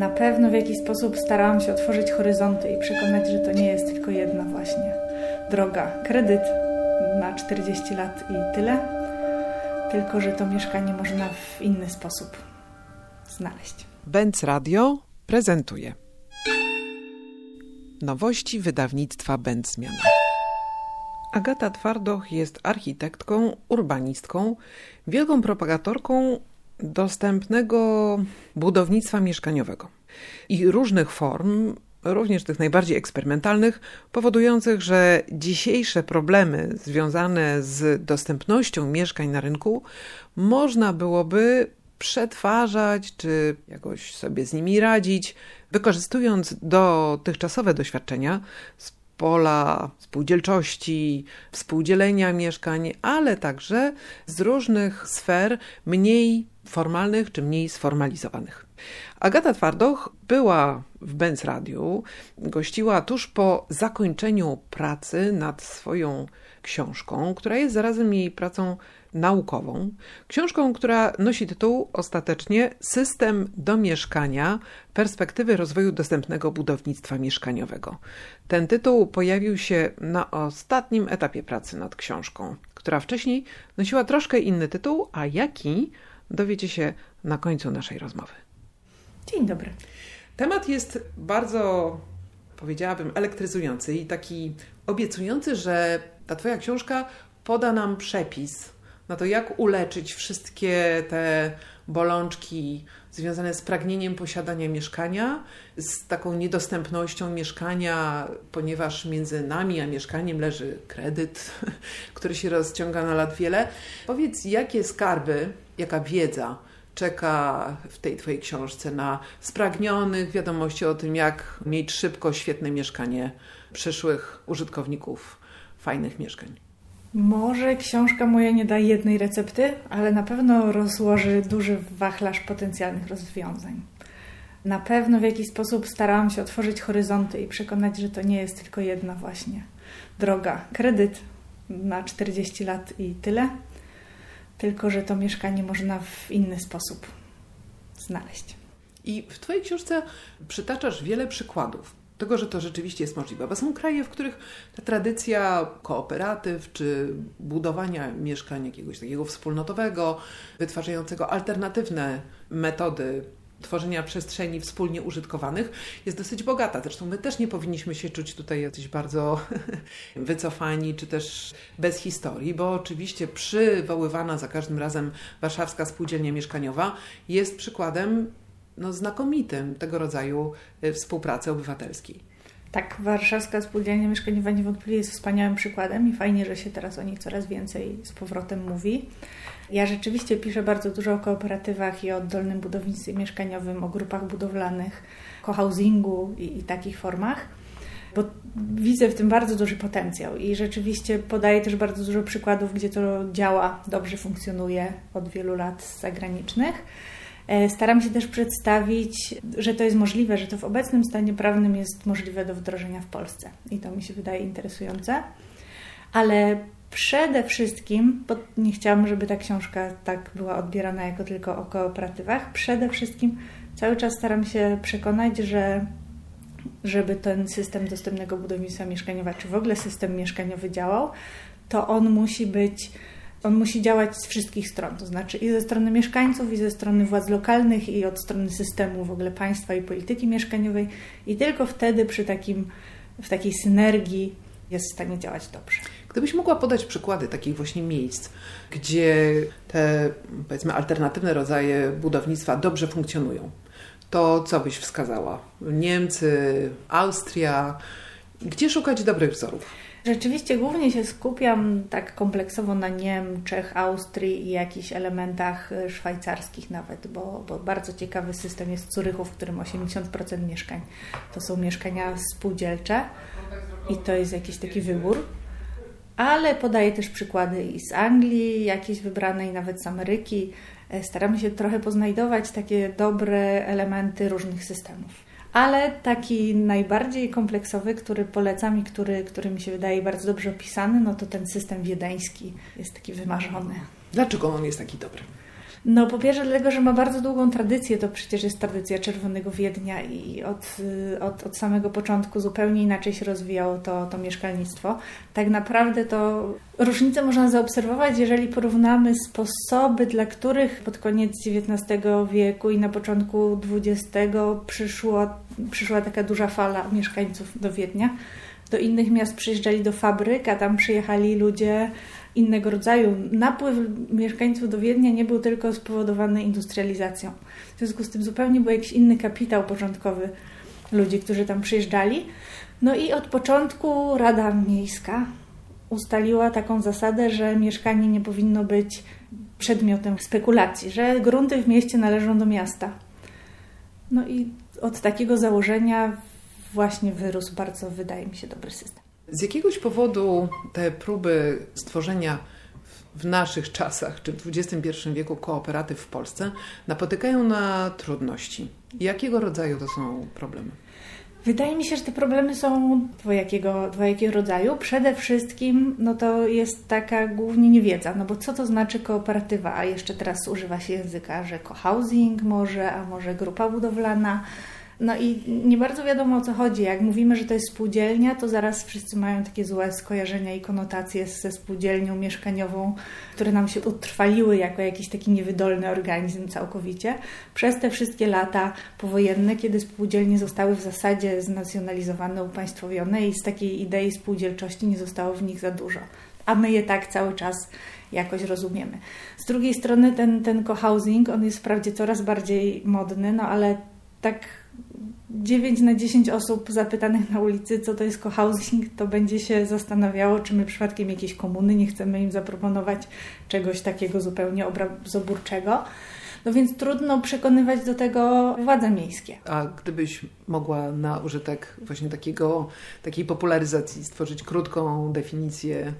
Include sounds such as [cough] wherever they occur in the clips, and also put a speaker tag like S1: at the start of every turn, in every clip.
S1: Na pewno w jakiś sposób starałam się otworzyć horyzonty i przekonać, że to nie jest tylko jedna właśnie droga. Kredyt na 40 lat i tyle, tylko że to mieszkanie można w inny sposób znaleźć.
S2: Benz Radio prezentuje nowości wydawnictwa Benz Zmiana. Agata Twardoch jest architektką, urbanistką, wielką propagatorką dostępnego budownictwa mieszkaniowego i różnych form, również tych najbardziej eksperymentalnych, powodujących, że dzisiejsze problemy związane z dostępnością mieszkań na rynku można byłoby przetwarzać, czy jakoś sobie z nimi radzić, wykorzystując dotychczasowe doświadczenia z pola spółdzielczości, współdzielenia mieszkań, ale także z różnych sfer mniej formalnych czy mniej sformalizowanych. Agata Twardoch była w Benz Radiu, gościła tuż po zakończeniu pracy nad swoją książką, która jest zarazem jej pracą naukową. Książką, która nosi tytuł ostatecznie System do mieszkania perspektywy rozwoju dostępnego budownictwa mieszkaniowego. Ten tytuł pojawił się na ostatnim etapie pracy nad książką, która wcześniej nosiła troszkę inny tytuł, a jaki dowiecie się na końcu naszej rozmowy.
S1: Dzień dobry.
S2: Temat jest bardzo, powiedziałabym, elektryzujący i taki obiecujący, że ta Twoja książka poda nam przepis na to, jak uleczyć wszystkie te bolączki związane z pragnieniem posiadania mieszkania, z taką niedostępnością mieszkania, ponieważ między nami a mieszkaniem leży kredyt, [laughs] który się rozciąga na lat wiele. Powiedz, jakie skarby, jaka wiedza czeka w tej Twojej książce na spragnionych wiadomości o tym, jak mieć szybko świetne mieszkanie przyszłych użytkowników fajnych mieszkań.
S1: Może książka moja nie da jednej recepty, ale na pewno rozłoży duży wachlarz potencjalnych rozwiązań. Na pewno w jakiś sposób starałam się otworzyć horyzonty i przekonać, że to nie jest tylko jedna właśnie droga. Kredyt na 40 lat i tyle, tylko że to mieszkanie można w inny sposób znaleźć.
S2: I w Twojej książce przytaczasz wiele przykładów tego, że to rzeczywiście jest możliwe. Bo są kraje, w których ta tradycja kooperatyw czy budowania mieszkań jakiegoś takiego wspólnotowego, wytwarzającego alternatywne metody tworzenia przestrzeni wspólnie użytkowanych jest dosyć bogata. Zresztą my też nie powinniśmy się czuć tutaj jacyś bardzo [laughs] wycofani, czy też bez historii, bo oczywiście przywoływana za każdym razem warszawska spółdzielnia mieszkaniowa jest przykładem no, znakomitym tego rodzaju y, współpracy obywatelskiej.
S1: Tak, Warszawska Spółdzielnia Mieszkaniowa niewątpliwie jest wspaniałym przykładem i fajnie, że się teraz o niej coraz więcej z powrotem mówi. Ja rzeczywiście piszę bardzo dużo o kooperatywach i o oddolnym budownictwie mieszkaniowym, o grupach budowlanych, co-housingu i, i takich formach, bo widzę w tym bardzo duży potencjał i rzeczywiście podaję też bardzo dużo przykładów, gdzie to działa, dobrze funkcjonuje od wielu lat zagranicznych. E, staram się też przedstawić, że to jest możliwe, że to w obecnym stanie prawnym jest możliwe do wdrożenia w Polsce. I to mi się wydaje interesujące. Ale przede wszystkim, bo nie chciałam, żeby ta książka tak była odbierana jako tylko o kooperatywach, przede wszystkim cały czas staram się przekonać, że żeby ten system dostępnego budownictwa mieszkaniowego, czy w ogóle system mieszkaniowy działał, to on musi być on musi działać z wszystkich stron, to znaczy i ze strony mieszkańców, i ze strony władz lokalnych, i od strony systemu w ogóle państwa i polityki mieszkaniowej. I tylko wtedy przy takim, w takiej synergii jest w stanie działać dobrze.
S2: Gdybyś mogła podać przykłady takich właśnie miejsc, gdzie te powiedzmy alternatywne rodzaje budownictwa dobrze funkcjonują, to co byś wskazała? Niemcy, Austria, gdzie szukać dobrych wzorów?
S1: Rzeczywiście głównie się skupiam tak kompleksowo na Niemczech, Austrii i jakichś elementach e, szwajcarskich nawet, bo, bo bardzo ciekawy system jest w w którym 80% mieszkań to są mieszkania spółdzielcze i to jest jakiś taki wybór. Ale podaję też przykłady i z Anglii, jakiejś wybranej, nawet z Ameryki. E, staramy się trochę poznajdować takie dobre elementy różnych systemów ale taki najbardziej kompleksowy, który polecam i który, który mi się wydaje bardzo dobrze opisany, no to ten system wiedeński jest taki wymarzony.
S2: Dlaczego on jest taki dobry?
S1: No po pierwsze dlatego, że ma bardzo długą tradycję, to przecież jest tradycja Czerwonego Wiednia i od, od, od samego początku zupełnie inaczej się rozwijało to, to mieszkalnictwo. Tak naprawdę to różnicę można zaobserwować, jeżeli porównamy sposoby, dla których pod koniec XIX wieku i na początku XX przyszło, przyszła taka duża fala mieszkańców do Wiednia. Do innych miast przyjeżdżali do fabryk, a tam przyjechali ludzie innego rodzaju. Napływ mieszkańców do Wiednia nie był tylko spowodowany industrializacją. W związku z tym zupełnie był jakiś inny kapitał początkowy ludzi, którzy tam przyjeżdżali. No i od początku Rada Miejska ustaliła taką zasadę, że mieszkanie nie powinno być przedmiotem spekulacji, że grunty w mieście należą do miasta. No i od takiego założenia właśnie wyrósł bardzo, wydaje mi się, dobry system.
S2: Z jakiegoś powodu te próby stworzenia w naszych czasach, czy w XXI wieku kooperatyw w Polsce napotykają na trudności. Jakiego rodzaju to są problemy?
S1: Wydaje mi się, że te problemy są dwojakiego, dwojakiego rodzaju. Przede wszystkim no to jest taka głównie niewiedza, no bo co to znaczy kooperatywa, a jeszcze teraz używa się języka, że cohousing może, a może grupa budowlana, no i nie bardzo wiadomo o co chodzi. Jak mówimy, że to jest spółdzielnia, to zaraz wszyscy mają takie złe skojarzenia i konotacje ze spółdzielnią mieszkaniową, które nam się utrwaliły jako jakiś taki niewydolny organizm całkowicie. Przez te wszystkie lata powojenne, kiedy spółdzielnie zostały w zasadzie znacjonalizowane, upaństwowione i z takiej idei spółdzielczości nie zostało w nich za dużo. A my je tak cały czas jakoś rozumiemy. Z drugiej strony ten, ten cohousing, on jest wprawdzie coraz bardziej modny, no ale tak 9 na 10 osób zapytanych na ulicy, co to jest cohousing, to będzie się zastanawiało, czy my przypadkiem jakiejś komuny nie chcemy im zaproponować czegoś takiego zupełnie obrazoburczego. No więc trudno przekonywać do tego władze miejskie.
S2: A gdybyś mogła na użytek właśnie takiego, takiej popularyzacji stworzyć krótką definicję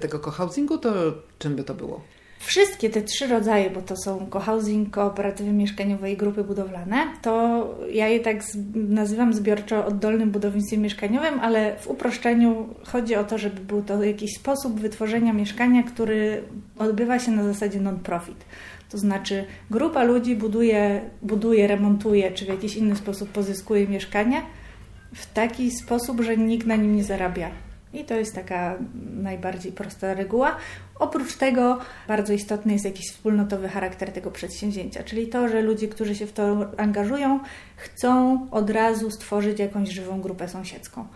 S2: tego cohousingu, to czym by to było?
S1: Wszystkie te trzy rodzaje, bo to są cohousing, kooperatywy mieszkaniowe i grupy budowlane, to ja je tak nazywam zbiorczo oddolnym budownictwem mieszkaniowym, ale w uproszczeniu chodzi o to, żeby był to jakiś sposób wytworzenia mieszkania, który odbywa się na zasadzie non-profit. To znaczy grupa ludzi buduje, buduje, remontuje, czy w jakiś inny sposób pozyskuje mieszkanie w taki sposób, że nikt na nim nie zarabia. I to jest taka najbardziej prosta reguła. Oprócz tego bardzo istotny jest jakiś wspólnotowy charakter tego przedsięwzięcia, czyli to, że ludzie, którzy się w to angażują, chcą od razu stworzyć jakąś żywą grupę sąsiedzką.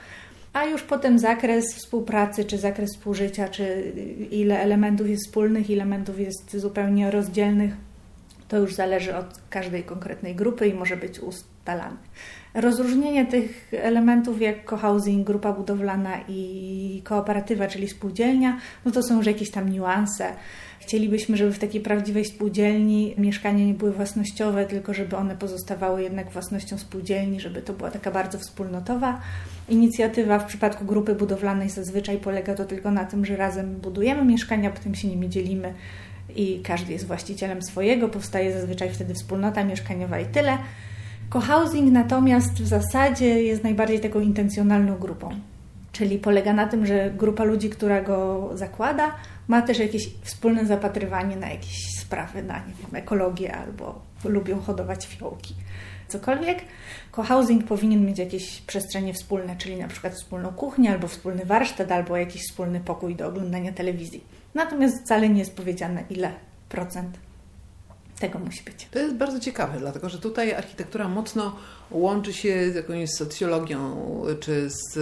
S1: A już potem zakres współpracy, czy zakres współżycia, czy ile elementów jest wspólnych, ile elementów jest zupełnie rozdzielnych, to już zależy od każdej konkretnej grupy i może być ustalane. Rozróżnienie tych elementów jak cohousing, grupa budowlana i kooperatywa, czyli spółdzielnia, no to są już jakieś tam niuanse. Chcielibyśmy, żeby w takiej prawdziwej spółdzielni mieszkania nie były własnościowe, tylko żeby one pozostawały jednak własnością spółdzielni, żeby to była taka bardzo wspólnotowa inicjatywa. W przypadku grupy budowlanej zazwyczaj polega to tylko na tym, że razem budujemy mieszkania, potem się nimi dzielimy i każdy jest właścicielem swojego. Powstaje zazwyczaj wtedy wspólnota mieszkaniowa i tyle. Cohousing natomiast w zasadzie jest najbardziej taką intencjonalną grupą. Czyli polega na tym, że grupa ludzi, która go zakłada, ma też jakieś wspólne zapatrywanie na jakieś sprawy, na nie wiem, ekologię albo lubią hodować fiołki. Cokolwiek. Cohousing powinien mieć jakieś przestrzenie wspólne, czyli na przykład wspólną kuchnię, albo wspólny warsztat, albo jakiś wspólny pokój do oglądania telewizji. Natomiast wcale nie jest powiedziane, ile procent tego musi być.
S2: To jest bardzo ciekawe, dlatego że tutaj architektura mocno łączy się z jakąś socjologią czy z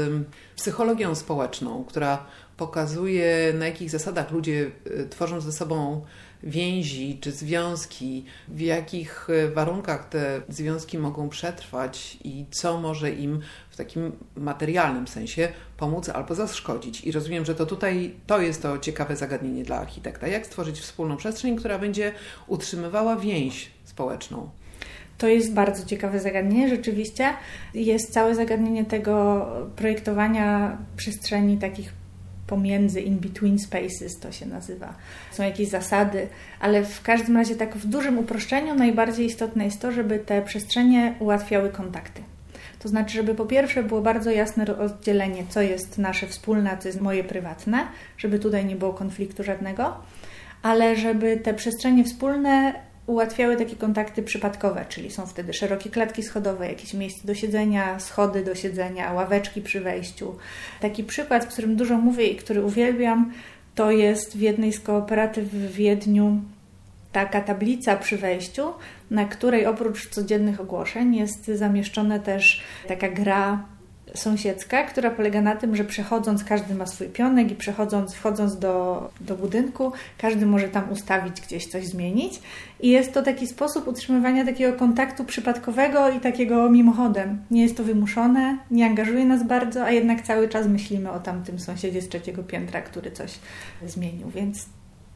S2: psychologią społeczną, która pokazuje, na jakich zasadach ludzie y, tworzą ze sobą więzi czy związki, w jakich e, warunkach te związki mogą przetrwać i co może im w takim materialnym sensie pomóc albo zaszkodzić. I rozumiem, że to tutaj to jest to ciekawe zagadnienie dla architekta. Jak stworzyć wspólną przestrzeń, która będzie utrzymywała więź społeczną?
S1: To jest bardzo ciekawe zagadnienie. Rzeczywiście jest całe zagadnienie tego projektowania przestrzeni takich pomiędzy, in between spaces to się nazywa. Są jakieś zasady, ale w każdym razie tak w dużym uproszczeniu najbardziej istotne jest to, żeby te przestrzenie ułatwiały kontakty. To znaczy, żeby po pierwsze było bardzo jasne rozdzielenie, co jest nasze wspólne, a co jest moje prywatne, żeby tutaj nie było konfliktu żadnego, ale żeby te przestrzenie wspólne ułatwiały takie kontakty przypadkowe, czyli są wtedy szerokie klatki schodowe, jakieś miejsce do siedzenia, schody do siedzenia, ławeczki przy wejściu. Taki przykład, z którym dużo mówię i który uwielbiam, to jest w jednej z kooperatyw w Wiedniu taka tablica przy wejściu, na której oprócz codziennych ogłoszeń jest zamieszczona też taka gra sąsiedzka, która polega na tym, że przechodząc, każdy ma swój pionek i przechodząc, wchodząc do, do budynku, każdy może tam ustawić gdzieś coś zmienić. I jest to taki sposób utrzymywania takiego kontaktu przypadkowego i takiego mimochodem. Nie jest to wymuszone, nie angażuje nas bardzo, a jednak cały czas myślimy o tamtym sąsiedzie z trzeciego piętra, który coś zmienił. Więc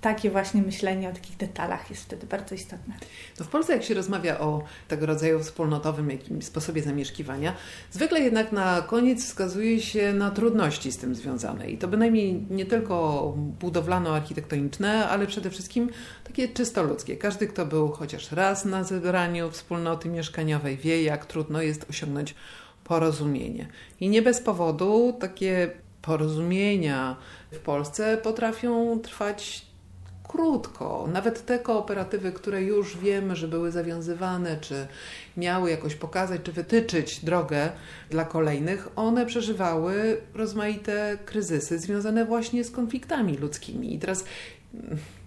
S1: takie właśnie myślenie o takich detalach jest wtedy bardzo istotne.
S2: No w Polsce jak się rozmawia o tego rodzaju wspólnotowym jakimś sposobie zamieszkiwania, zwykle jednak na koniec wskazuje się na trudności z tym związane. I to bynajmniej nie tylko budowlano-architektoniczne, ale przede wszystkim takie czysto ludzkie. Każdy, kto był chociaż raz na zebraniu wspólnoty mieszkaniowej wie, jak trudno jest osiągnąć porozumienie. I nie bez powodu takie porozumienia w Polsce potrafią trwać krótko. Nawet te kooperatywy, które już wiemy, że były zawiązywane, czy miały jakoś pokazać, czy wytyczyć drogę dla kolejnych, one przeżywały rozmaite kryzysy związane właśnie z konfliktami ludzkimi. I teraz,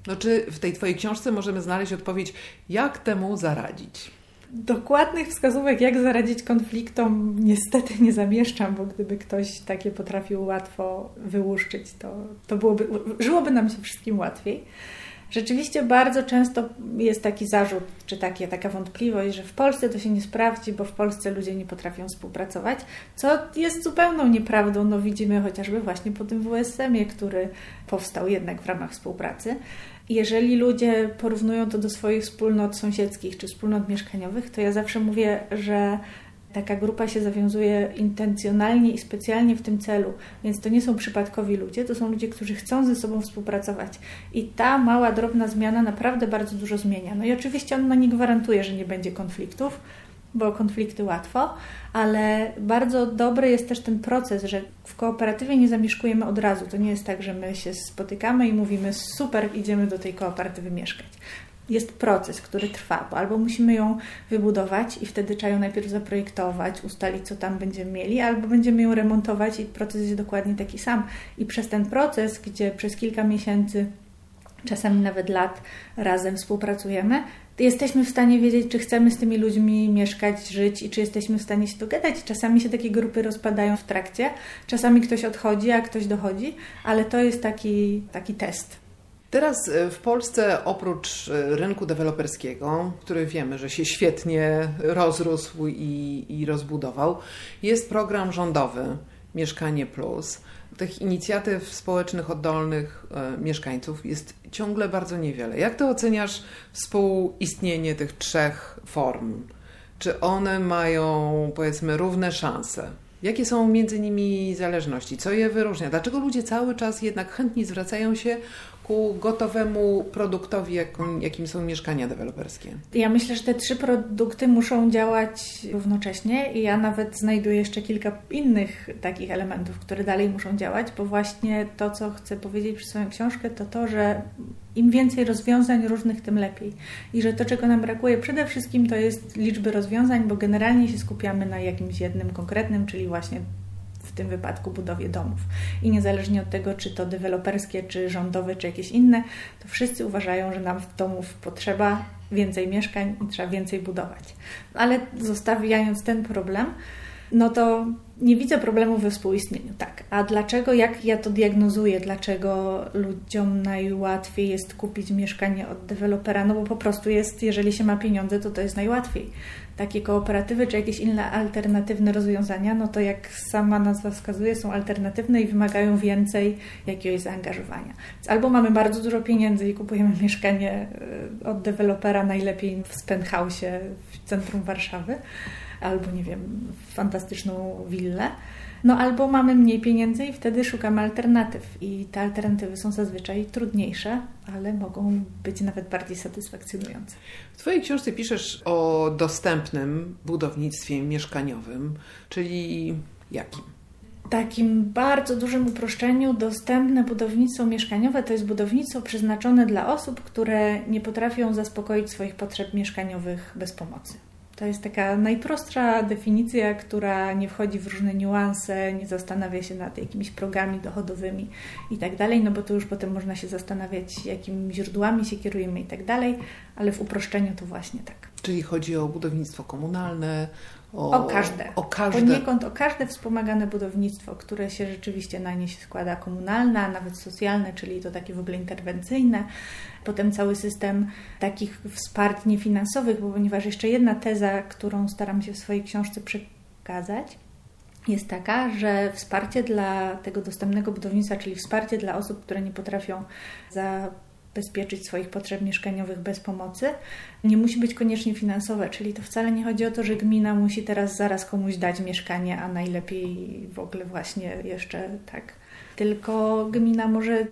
S2: no czy w tej Twojej książce możemy znaleźć odpowiedź, jak temu zaradzić?
S1: Dokładnych wskazówek, jak zaradzić konfliktom, niestety nie zamieszczam, bo gdyby ktoś takie potrafił łatwo wyłuszczyć, to, to byłoby, żyłoby nam się wszystkim łatwiej. Rzeczywiście bardzo często jest taki zarzut, czy takie, taka wątpliwość, że w Polsce to się nie sprawdzi, bo w Polsce ludzie nie potrafią współpracować, co jest zupełną nieprawdą. No widzimy chociażby właśnie po tym WSM-ie, który powstał jednak w ramach współpracy. Jeżeli ludzie porównują to do swoich wspólnot sąsiedzkich czy wspólnot mieszkaniowych, to ja zawsze mówię, że taka grupa się zawiązuje intencjonalnie i specjalnie w tym celu, więc to nie są przypadkowi ludzie, to są ludzie, którzy chcą ze sobą współpracować. I ta mała, drobna zmiana naprawdę bardzo dużo zmienia. No i oczywiście ona nie gwarantuje, że nie będzie konfliktów, bo konflikty łatwo, ale bardzo dobry jest też ten proces, że w kooperatywie nie zamieszkujemy od razu. To nie jest tak, że my się spotykamy i mówimy super, idziemy do tej kooperatywy mieszkać jest proces, który trwa, bo albo musimy ją wybudować i wtedy trzeba ją najpierw zaprojektować, ustalić, co tam będziemy mieli, albo będziemy ją remontować i proces jest dokładnie taki sam. I przez ten proces, gdzie przez kilka miesięcy, czasami nawet lat razem współpracujemy, jesteśmy w stanie wiedzieć, czy chcemy z tymi ludźmi mieszkać, żyć i czy jesteśmy w stanie się dogadać. Czasami się takie grupy rozpadają w trakcie, czasami ktoś odchodzi, a ktoś dochodzi, ale to jest taki, taki test.
S2: Teraz e, w Polsce oprócz e, rynku deweloperskiego, który wiemy, że się świetnie rozrósł i, i rozbudował, jest program rządowy Mieszkanie Plus. Tych inicjatyw społecznych oddolnych e, mieszkańców jest ciągle bardzo niewiele. Jak ty oceniasz współistnienie tych trzech form? Czy one mają, powiedzmy, równe szanse? Jakie są między nimi zależności? Co je wyróżnia? Dlaczego ludzie cały czas jednak chętnie zwracają się ku gotowemu produktowi, jakim, są mieszkania deweloperskie?
S1: Ja myślę, że te trzy produkty muszą działać równocześnie i ja nawet znajduję jeszcze kilka innych takich elementów, które dalej muszą działać, bo właśnie to, co chcę powiedzieć przez swoją książkę, to to, że im więcej rozwiązań różnych, tym lepiej. I że to, czego nam brakuje przede wszystkim, to jest liczby rozwiązań, bo generalnie się skupiamy na jakimś jednym konkretnym, czyli właśnie tym wypadku budowie domów. I niezależnie od tego, czy to deweloperskie, czy rządowe, czy jakieś inne, to wszyscy uważają, że nam w domów potrzeba więcej mieszkań i trzeba więcej budować. Ale zostawiając ten problem, no to nie widzę problemu we współistnieniu, tak. A dlaczego, jak ja to diagnozuję, dlaczego ludziom najłatwiej jest kupić mieszkanie od dewelopera? No bo po prostu jest, jeżeli się ma pieniądze, to to jest najłatwiej. Takie kooperatywy czy jakieś inne alternatywne rozwiązania, no to jak sama nazwa wskazuje, są alternatywne i wymagają więcej jakiegoś zaangażowania. Więc albo mamy bardzo dużo pieniędzy i kupujemy [laughs] mieszkanie e, od dewelopera, najlepiej w penthouse w centrum Warszawy, albo nie wiem, fantastyczną willę. No albo mamy mniej pieniędzy i wtedy szukamy alternatyw. I te alternatywy są zazwyczaj trudniejsze, ale mogą być nawet bardziej satysfakcjonujące.
S2: W Twojej książce piszesz o dostępnym budownictwie mieszkaniowym, czyli jakim?
S1: takim bardzo dużym uproszczeniu dostępne budownictwo mieszkaniowe to jest budownictwo przeznaczone dla osób, które nie potrafią zaspokoić swoich potrzeb mieszkaniowych bez pomocy. To jest taka najprostsza definicja, która nie wchodzi w różne niuanse, nie zastanawia się nad jakimiś progami dochodowymi i tak dalej, no bo to już potem można się zastanawiać, jakimi źródłami się kierujemy i tak dalej, ale w uproszczeniu to właśnie tak.
S2: Czyli chodzi o budownictwo komunalne,
S1: o, o, każde.
S2: O każde.
S1: Poniekąd o każde wspomagane budownictwo, które się rzeczywiście na nie się składa komunalne, a nawet socjalne, czyli to takie w ogóle interwencyjne. Potem cały system takich wsparć niefinansowych, bo ponieważ jeszcze jedna teza, którą staram się w swojej książce przekazać, jest taka, że wsparcie dla tego dostępnego budownictwa, czyli wsparcie dla osób, które nie potrafią za zabezpieczyć swoich potrzeb mieszkaniowych bez pomocy, nie musi być koniecznie finansowe, czyli to wcale nie chodzi o to, że gmina musi teraz zaraz komuś dać mieszkanie, a najlepiej w ogóle właśnie jeszcze tak. Tylko gmina może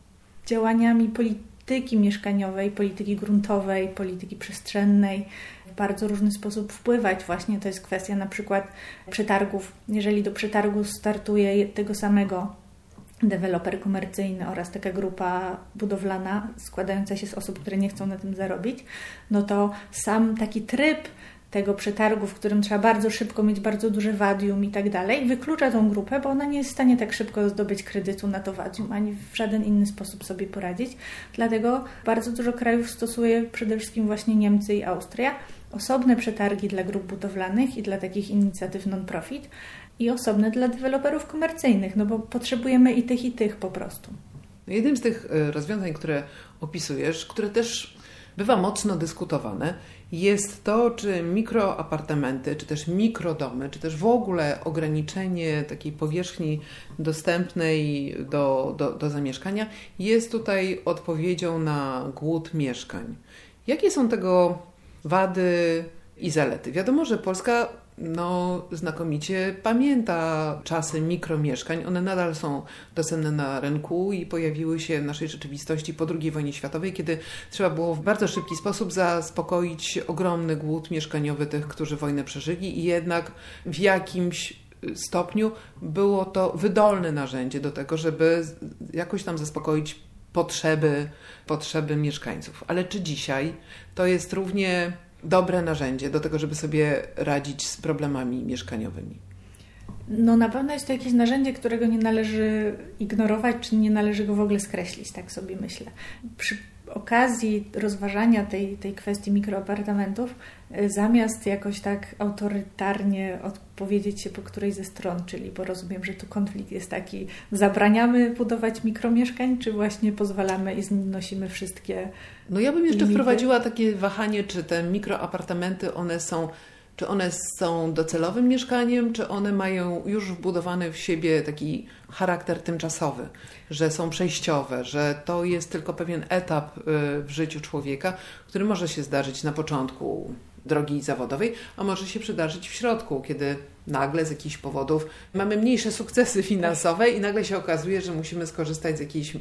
S1: działaniami polityki mieszkaniowej, polityki gruntowej, polityki przestrzennej w bardzo różny sposób wpływać. Właśnie to jest kwestia na przykład przetargów. Jeżeli do przetargu startuje tego samego deweloper komercyjny oraz taka grupa budowlana składająca się z osób, które nie chcą na tym zarobić, no to sam taki tryb tego przetargu, w którym trzeba bardzo szybko mieć bardzo duże wadium i tak dalej, wyklucza tą grupę, bo ona nie jest w stanie tak szybko zdobyć kredytu na to wadium, ani w żaden inny sposób sobie poradzić. Dlatego bardzo dużo krajów stosuje, przede wszystkim właśnie Niemcy i Austria, osobne przetargi dla grup budowlanych i dla takich inicjatyw non-profit, i osobne dla deweloperów komercyjnych, no bo potrzebujemy i tych, i tych po prostu.
S2: Jednym z tych e, rozwiązań, które opisujesz, które też bywa mocno dyskutowane, jest to, czy mikroapartamenty, czy też mikrodomy, czy też w ogóle ograniczenie takiej powierzchni dostępnej do, do, do zamieszkania jest tutaj odpowiedzią na głód mieszkań. Jakie są tego wady i zalety? Wiadomo, że Polska no, znakomicie pamięta czasy mikromieszkań. One nadal są dostępne na rynku i pojawiły się w naszej rzeczywistości po II wojnie światowej, kiedy trzeba było w bardzo szybki sposób zaspokoić ogromny głód mieszkaniowy tych, którzy wojnę przeżyli i jednak w jakimś stopniu było to wydolne narzędzie do tego, żeby jakoś tam zaspokoić potrzeby, potrzeby mieszkańców. Ale czy dzisiaj to jest równie dobre narzędzie do tego, żeby sobie radzić z problemami mieszkaniowymi?
S1: No na pewno jest to jakieś narzędzie, którego nie należy ignorować, czy nie należy go w ogóle skreślić, tak sobie myślę. Przy okazji rozważania tej, tej kwestii mikroapartamentów, y, zamiast jakoś tak autorytarnie odpowiedzieć się po której ze stron, czyli bo rozumiem, że tu konflikt jest taki, zabraniamy budować mikromieszkań, czy właśnie pozwalamy i znosimy wszystkie.
S2: No ja bym jeszcze limity? wprowadziła takie wahanie, czy te mikroapartamenty, one są czy one są docelowym mieszkaniem, czy one mają już wbudowany w siebie taki charakter tymczasowy, że są przejściowe, że to jest tylko pewien etap y, w życiu człowieka, który może się zdarzyć na początku drogi zawodowej, a może się przydarzyć w środku, kiedy nagle z jakichś powodów mamy mniejsze sukcesy finansowe i nagle się okazuje, że musimy skorzystać z jakiejś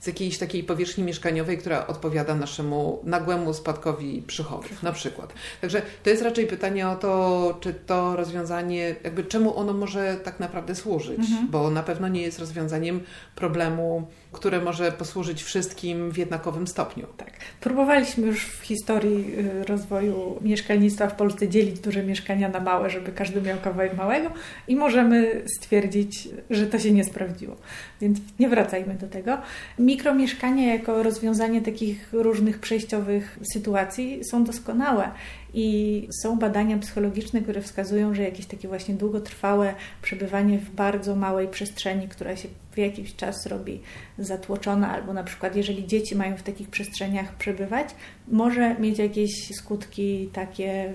S2: z jakiejś takiej powierzchni mieszkaniowej, która odpowiada naszemu nagłemu spadkowi przychodów, na przykład. Także to jest raczej pytanie o to, czy to rozwiązanie, jakby czemu ono może tak naprawdę służyć, mhm. bo na pewno nie jest rozwiązaniem problemu które może posłużyć wszystkim w jednakowym stopniu.
S1: Tak. Próbowaliśmy już w historii y, rozwoju mieszkalnictwa w Polsce dzielić duże mieszkania na małe, żeby każdy miał kawałek małego i możemy stwierdzić, że to się nie sprawdziło. Więc nie wracajmy do tego. Mikromieszkania jako rozwiązanie takich różnych przejściowych sytuacji są doskonałe i są badania psychologiczne, które wskazują, że jakieś takie właśnie długotrwałe przebywanie w bardzo małej przestrzeni, która się w jakiś czas robi zatłoczona, albo na przykład jeżeli dzieci mają w takich przestrzeniach przebywać, może mieć jakieś skutki takie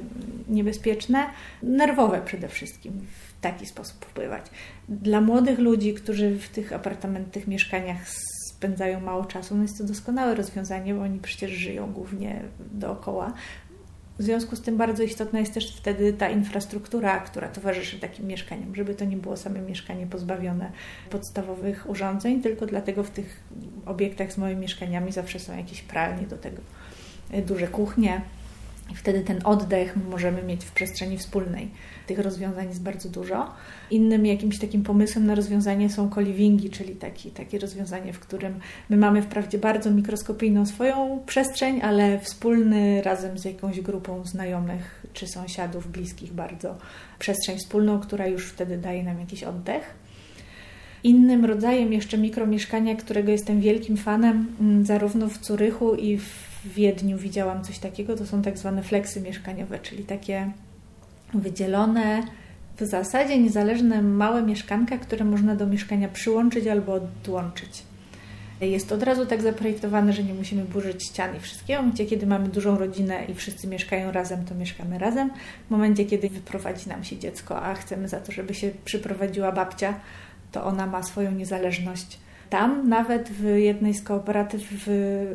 S1: niebezpieczne, nerwowe przede wszystkim w taki sposób wpływać. Dla młodych ludzi, którzy w tych apartamentach, tych mieszkaniach spędzają mało czasu, no jest to doskonałe rozwiązanie, bo oni przecież żyją głównie dookoła, w związku z tym bardzo istotna jest też wtedy ta infrastruktura, która towarzyszy takim mieszkaniom, żeby to nie było same mieszkanie pozbawione podstawowych urządzeń, tylko dlatego w tych obiektach z moimi mieszkaniami zawsze są jakieś pralnie do tego, duże kuchnie I wtedy ten oddech możemy mieć w przestrzeni wspólnej. Tych rozwiązań jest bardzo dużo. Innym jakimś takim pomysłem na rozwiązanie są koliwingi, czyli taki, takie rozwiązanie, w którym my mamy wprawdzie bardzo mikroskopijną swoją przestrzeń, ale wspólny razem z jakąś grupą znajomych czy sąsiadów bliskich bardzo przestrzeń wspólną, która już wtedy daje nam jakiś oddech. Innym rodzajem jeszcze mikromieszkania, którego jestem wielkim fanem, mm, zarówno w Curychu i w Wiedniu widziałam coś takiego, to są tak zwane fleksy mieszkaniowe, czyli takie wydzielone, w zasadzie niezależne małe mieszkanka, które można do mieszkania przyłączyć albo odłączyć. Jest od razu tak zaprojektowane, że nie musimy burzyć ścian i wszystkiego. W momencie, kiedy mamy dużą rodzinę i wszyscy mieszkają razem, to mieszkamy razem. W momencie, kiedy wyprowadzi nam się dziecko, a chcemy za to, żeby się przyprowadziła babcia, to ona ma swoją niezależność. Tam nawet w jednej z kooperatyw w,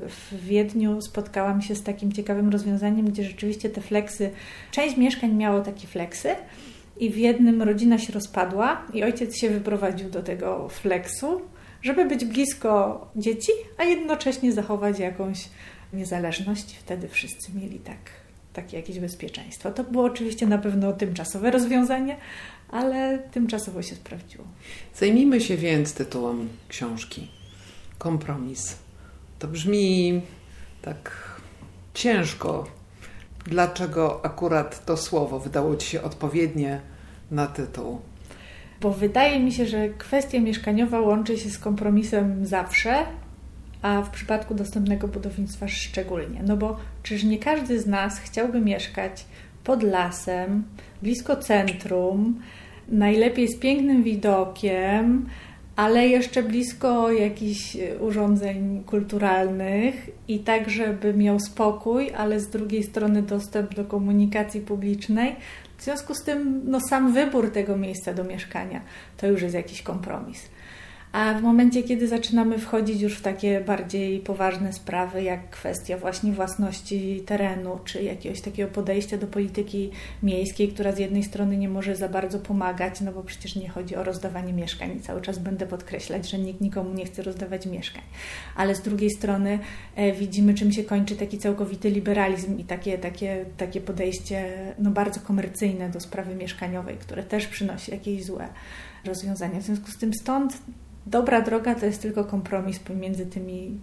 S1: w Wiedniu spotkałam się z takim ciekawym rozwiązaniem, gdzie rzeczywiście te fleksy, część mieszkań miało takie fleksy, i w jednym rodzina się rozpadła i ojciec się wyprowadził do tego fleksu, żeby być blisko dzieci, a jednocześnie zachować jakąś niezależność. Wtedy wszyscy mieli tak, takie jakieś bezpieczeństwo. To było oczywiście na pewno tymczasowe rozwiązanie, ale tymczasowo się sprawdziło.
S2: Zajmijmy się więc tytułem książki. Kompromis. To brzmi tak ciężko. Dlaczego akurat to słowo wydało Ci się odpowiednie na tytuł?
S1: Bo wydaje mi się, że kwestia mieszkaniowa łączy się z kompromisem zawsze, a w przypadku dostępnego budownictwa szczególnie. No bo czyż nie każdy z nas chciałby mieszkać pod lasem, blisko centrum, najlepiej z pięknym widokiem, ale jeszcze blisko jakichś urządzeń kulturalnych i tak, żeby miał spokój, ale z drugiej strony dostęp do komunikacji publicznej. W związku z tym no, sam wybór tego miejsca do mieszkania to już jest jakiś kompromis. A w momencie, kiedy zaczynamy wchodzić już w takie bardziej poważne sprawy, jak kwestia właśnie własności terenu, czy jakiegoś takiego podejścia do polityki miejskiej, która z jednej strony nie może za bardzo pomagać, no bo przecież nie chodzi o rozdawanie mieszkań i cały czas będę podkreślać, że nikt nikomu nie chce rozdawać mieszkań. Ale z drugiej strony e, widzimy, czym się kończy taki całkowity liberalizm i takie, takie, takie podejście no, bardzo komercyjne do sprawy mieszkaniowej, które też przynosi jakieś złe rozwiązania. W związku z tym stąd dobra droga to jest tylko kompromis pomiędzy tymi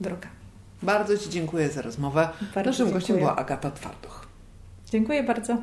S1: drogami.
S2: Bardzo Ci dziękuję za rozmowę. Bardzo Naszym dziękuję. gościem była Agata Twarduch.
S1: Dziękuję bardzo.